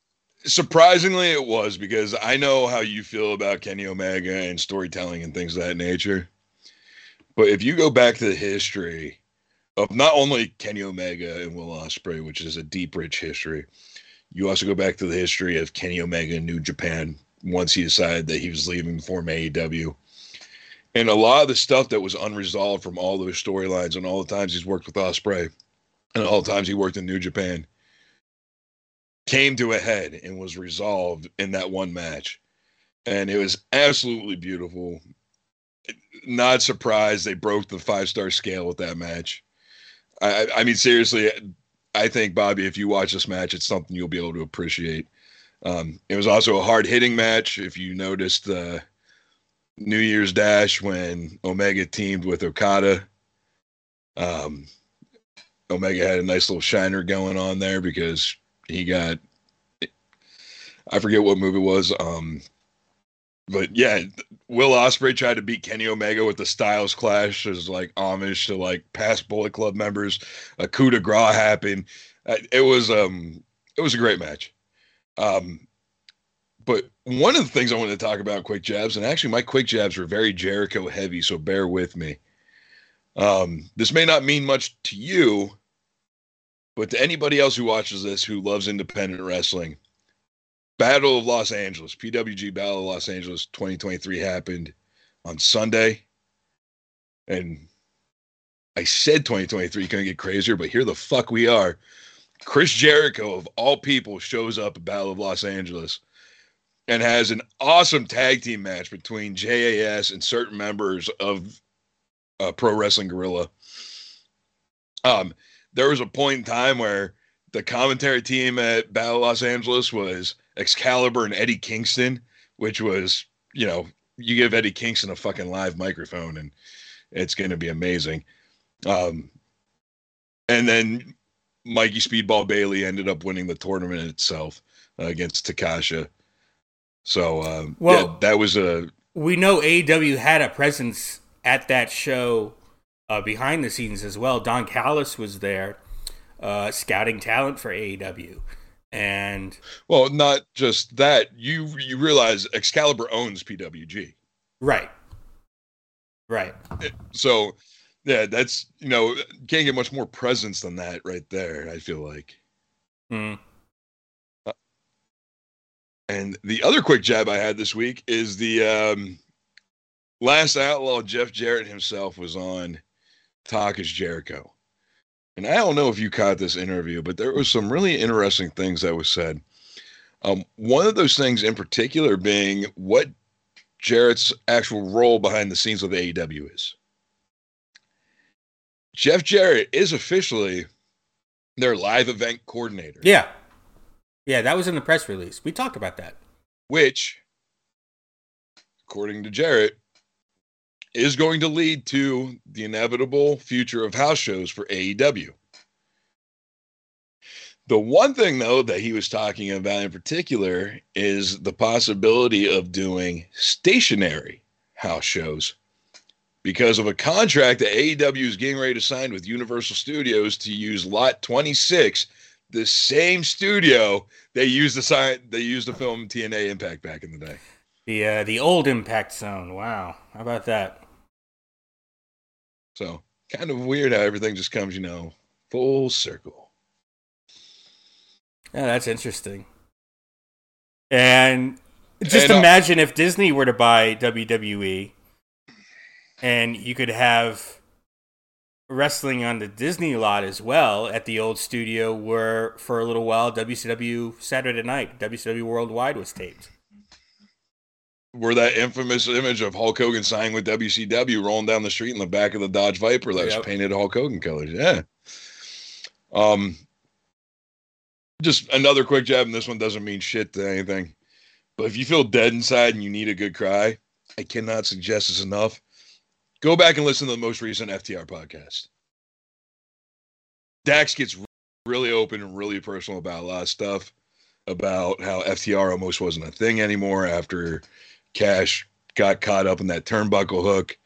B: surprisingly, it was because I know how you feel about Kenny Omega and storytelling and things of that nature. But if you go back to the history of not only Kenny Omega and Will Ospreay, which is a deep, rich history, you also go back to the history of Kenny Omega in New Japan once he decided that he was leaving to form AEW. And a lot of the stuff that was unresolved from all those storylines and all the times he's worked with Ospreay and all the times he worked in New Japan came to a head and was resolved in that one match. And it was absolutely beautiful. Not surprised they broke the five star scale with that match. I, I- mean, seriously, I think, Bobby, if you watch this match, it's something you'll be able to appreciate. Um, it was also a hard hitting match. If you noticed the New Year's Dash when Omega teamed with Okada, um, Omega had a nice little shiner going on there because he got I forget what move it was. Um but yeah, Will Ospreay tried to beat Kenny Omega with the Styles Clash as like homage to like past Bullet Club members. A coup de grace happened. Uh, It was um it was a great match. Um but one of the things I wanted to talk about quick jabs, and actually my quick jabs were very Jericho heavy, so bear with me. Um, this may not mean much to you, but to anybody else who watches this who loves independent wrestling, Battle of Los Angeles, PWG Battle of Los Angeles 2023 happened on Sunday. And I said 2023 couldn't get crazier, but here the fuck we are. Chris Jericho, of all people, shows up at Battle of Los Angeles and has an awesome tag team match between JAS and certain members of uh, Pro Wrestling Gorilla. Um, there was a point in time where the commentary team at Battle Los Angeles was Excalibur and Eddie Kingston, which was, you know, you give Eddie Kingston a fucking live microphone and it's going to be amazing. Um, and then Mikey Speedball Bailey ended up winning the tournament itself uh, against Takasha. So, um, well, yeah, that was a.
A: We know AEW had a presence at that show uh, behind the scenes as well. Don Callis was there, uh, scouting talent for AEW, and
B: well, not just that. You you realize Excalibur owns PWG,
A: right? Right.
B: So, yeah, that's you know can't get much more presence than that right there. I feel like.
A: Hmm.
B: Uh, and the other quick jab I had this week is the um, last outlaw Jeff Jarrett himself was on Talk is Jericho. And I don't know if you caught this interview, but there was some really interesting things that was said. Um, one of those things in particular being what Jarrett's actual role behind the scenes of AEW is. Jeff Jarrett is officially their live event coordinator.
A: Yeah. Yeah, that was in the press release. We talked about that.
B: Which, according to Jarrett, is going to lead to the inevitable future of house shows for AEW. The one thing, though, that he was talking about in particular is the possibility of doing stationary house shows because of a contract that AEW is getting ready to sign with Universal Studios to use Lot 26, the same studio they used to sign they used to film TNA Impact back in the day.
A: The uh, the old Impact Zone. Wow, how about that?
B: So kind of weird how everything just comes, you know, full circle.
A: Yeah, that's interesting. And just and, uh, imagine if Disney were to buy WWE and you could have wrestling on the Disney lot as well at the old studio where for a little while WCW Saturday Night, WCW Worldwide was taped
B: where that infamous image of Hulk Hogan signing with WCW rolling down the street in the back of the Dodge Viper that yep. was painted Hulk Hogan colors. Yeah. Um, just another quick jab, and this one doesn't mean shit to anything. But if you feel dead inside and you need a good cry, I cannot suggest this enough. Go back and listen to the most recent FTR podcast. Dax gets really open and really personal about a lot of stuff about how FTR almost wasn't a thing anymore after Cash got caught up in that turnbuckle hook,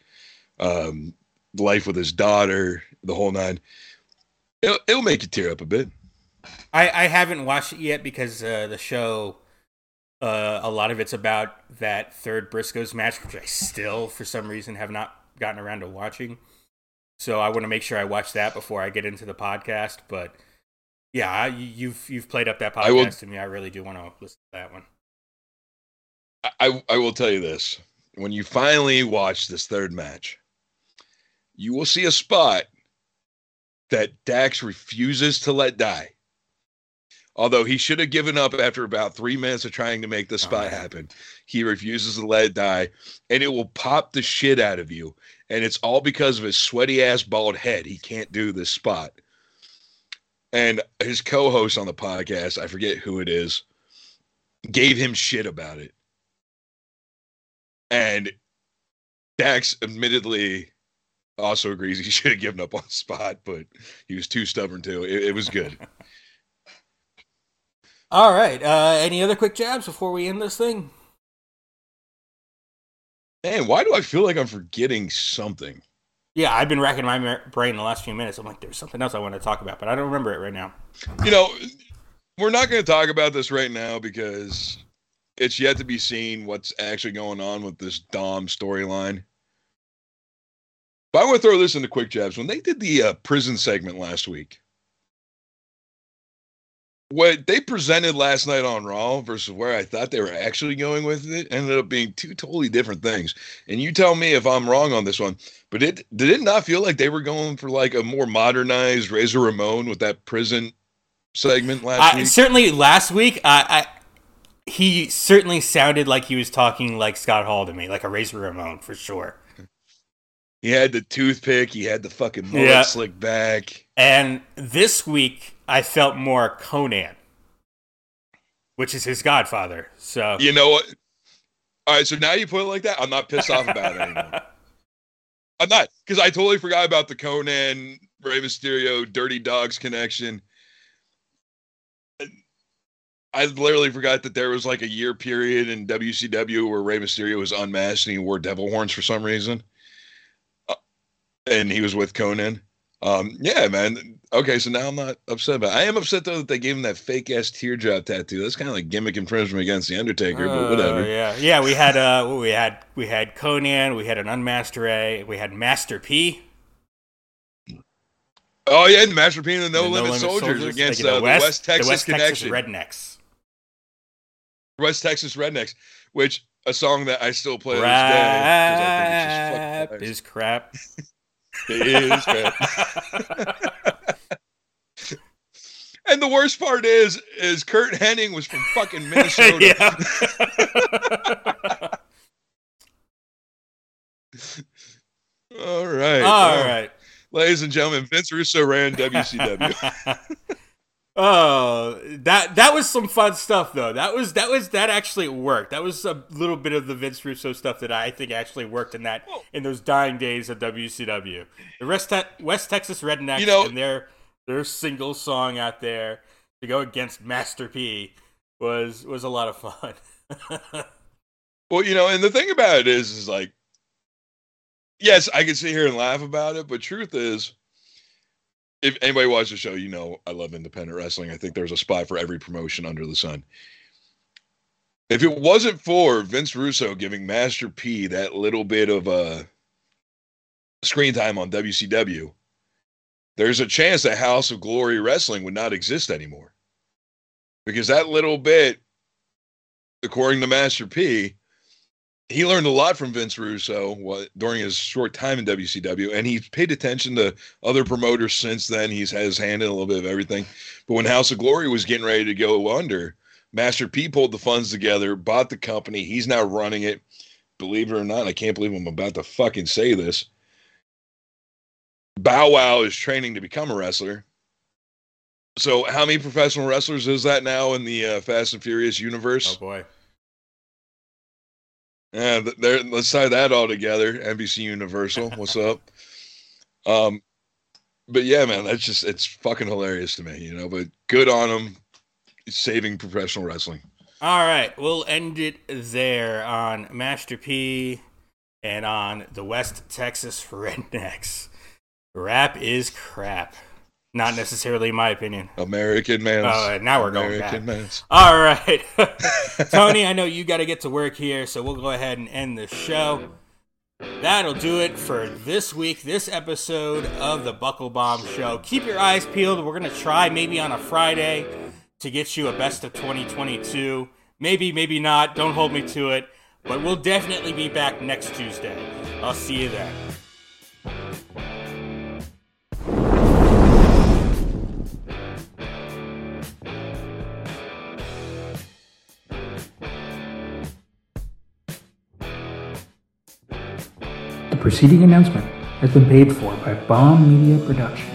B: um, life with his daughter, the whole nine. It'll, it'll make you tear up a bit.
A: I, I haven't watched it yet because uh, the show, uh, a lot of it's about that third Briscoes match, which I still, for some reason, have not gotten around to watching. So I want to make sure I watch that before I get into the podcast. But yeah, you've you've played up that podcast will, to me. I really do want to listen to that one.
B: I, I will tell you this when you finally watch this third match, you will see a spot that Dax refuses to let die. Although he should have given up after about three minutes of trying to make the spot uh-huh. happen, he refuses to let it die, and it will pop the shit out of you. And it's all because of his sweaty ass bald head. He can't do this spot. And his co host on the podcast, I forget who it is, gave him shit about it. And Dax admittedly also agrees he should have given up on spot, but he was too stubborn to. It, it was good.
A: All right. Uh, any other quick jabs before we end this thing?
B: Man, why do I feel like I'm forgetting something?
A: Yeah, I've been racking my brain the last few minutes. I'm like, there's something else I want to talk about, but I don't remember it right now.
B: You know, we're not going to talk about this right now because it's yet to be seen what's actually going on with this Dom storyline. But I want to throw this into quick jabs. When they did the uh, prison segment last week, what they presented last night on Raw versus where I thought they were actually going with it ended up being two totally different things. And you tell me if I'm wrong on this one, but it did it not feel like they were going for like a more modernized Razor Ramon with that prison segment last
A: I,
B: week?
A: Certainly, last week, I, I he certainly sounded like he was talking like Scott Hall to me, like a Razor Ramon for sure.
B: He had the toothpick, he had the fucking mullet
A: Yeah.
B: slick back.
A: And this week, I felt more Konnan, which is his godfather. So
B: You know what? All right, so now you put it like that, I'm not pissed off about it anymore. I'm not because I totally forgot about the Konnan Rey Mysterio Dirty Dogs connection. I literally forgot that there was like a year period in WCW where Rey Mysterio was unmasked and he wore devil horns for some reason, Uh, and he was with Konnan. Um, yeah, man. Okay, so now I'm not upset about. It. I am upset though that they gave him that fake ass teardrop tattoo. That's kind of like gimmick infringement against the Undertaker, but
A: Uh,
B: whatever.
A: yeah, yeah. We had uh, we had we had Konnan, we had an unmasked Rey, we had Master P.
B: Oh yeah, and Master P and the No,
A: the
B: Limit, Soldiers, against
A: like
B: uh, the West, Texas
A: the West
B: Connection,
A: Texas Rednecks.
B: West Texas Rednecks, which a song that I still play to this day 'cause I think it's
A: is crap.
B: it is crap. and the worst part is, is Curt Hennig was from fucking Minnesota. All right,
A: All
B: Well,
A: right.
B: ladies and gentlemen, Vince Russo ran WCW.
A: Oh, that that was some fun stuff though. That was that was that actually worked. That was a little bit of the Vince Russo stuff that I think actually worked in that
B: Well-
A: in those dying days of WCW. The West, Te- West Texas Rednecks
B: You know-
A: and their their single song out there to go against Master P was was a lot of fun.
B: Well, you know, and the thing about it is, is like, yes, I can sit here and laugh about it, but truth is, if anybody watches the show, you know I love independent wrestling. I think there's a spot for every promotion under the sun. If it wasn't for Vince Russo giving Master P that little bit of uh, screen time on WCW, there's a chance that House of Glory Wrestling would not exist anymore. Because that little bit, according to Master P, he learned a lot from Vince Russo during his short time in WCW, and he's paid attention to other promoters since then. He's had his hand in a little bit of everything. But when House of Glory was getting ready to go under, Master P pulled the funds together, bought the company. He's now running it. Believe it or not, I can't believe I'm about to fucking say this. Bow Wow is training to become a wrestler. So, how many professional wrestlers is that now in the uh, Fast and Furious universe?
A: oh boy.
B: Yeah, there. Let's tie that all together. NBC Universal, what's up? Um, but yeah, man, that's just it's fucking hilarious to me, you know. But good on them, saving professional wrestling.
A: All right, we'll end it there on Master P and on the West Texas Rednecks. Rap is crap. Not necessarily my opinion.
B: American man.
A: Oh, now we're going
B: American
A: back.
B: man.
A: All right. Tony, I know you got to get to work here, so we'll go ahead and end the show. That'll do it for this week, this episode of the Buckle Bomb Show. Keep your eyes peeled. We're going to try maybe on a Friday to get you a best of 2022. Maybe, maybe not. Don't hold me to it. But we'll definitely be back next Tuesday. I'll see you then.
C: Preceding announcement has been paid for by Bomb Media Production.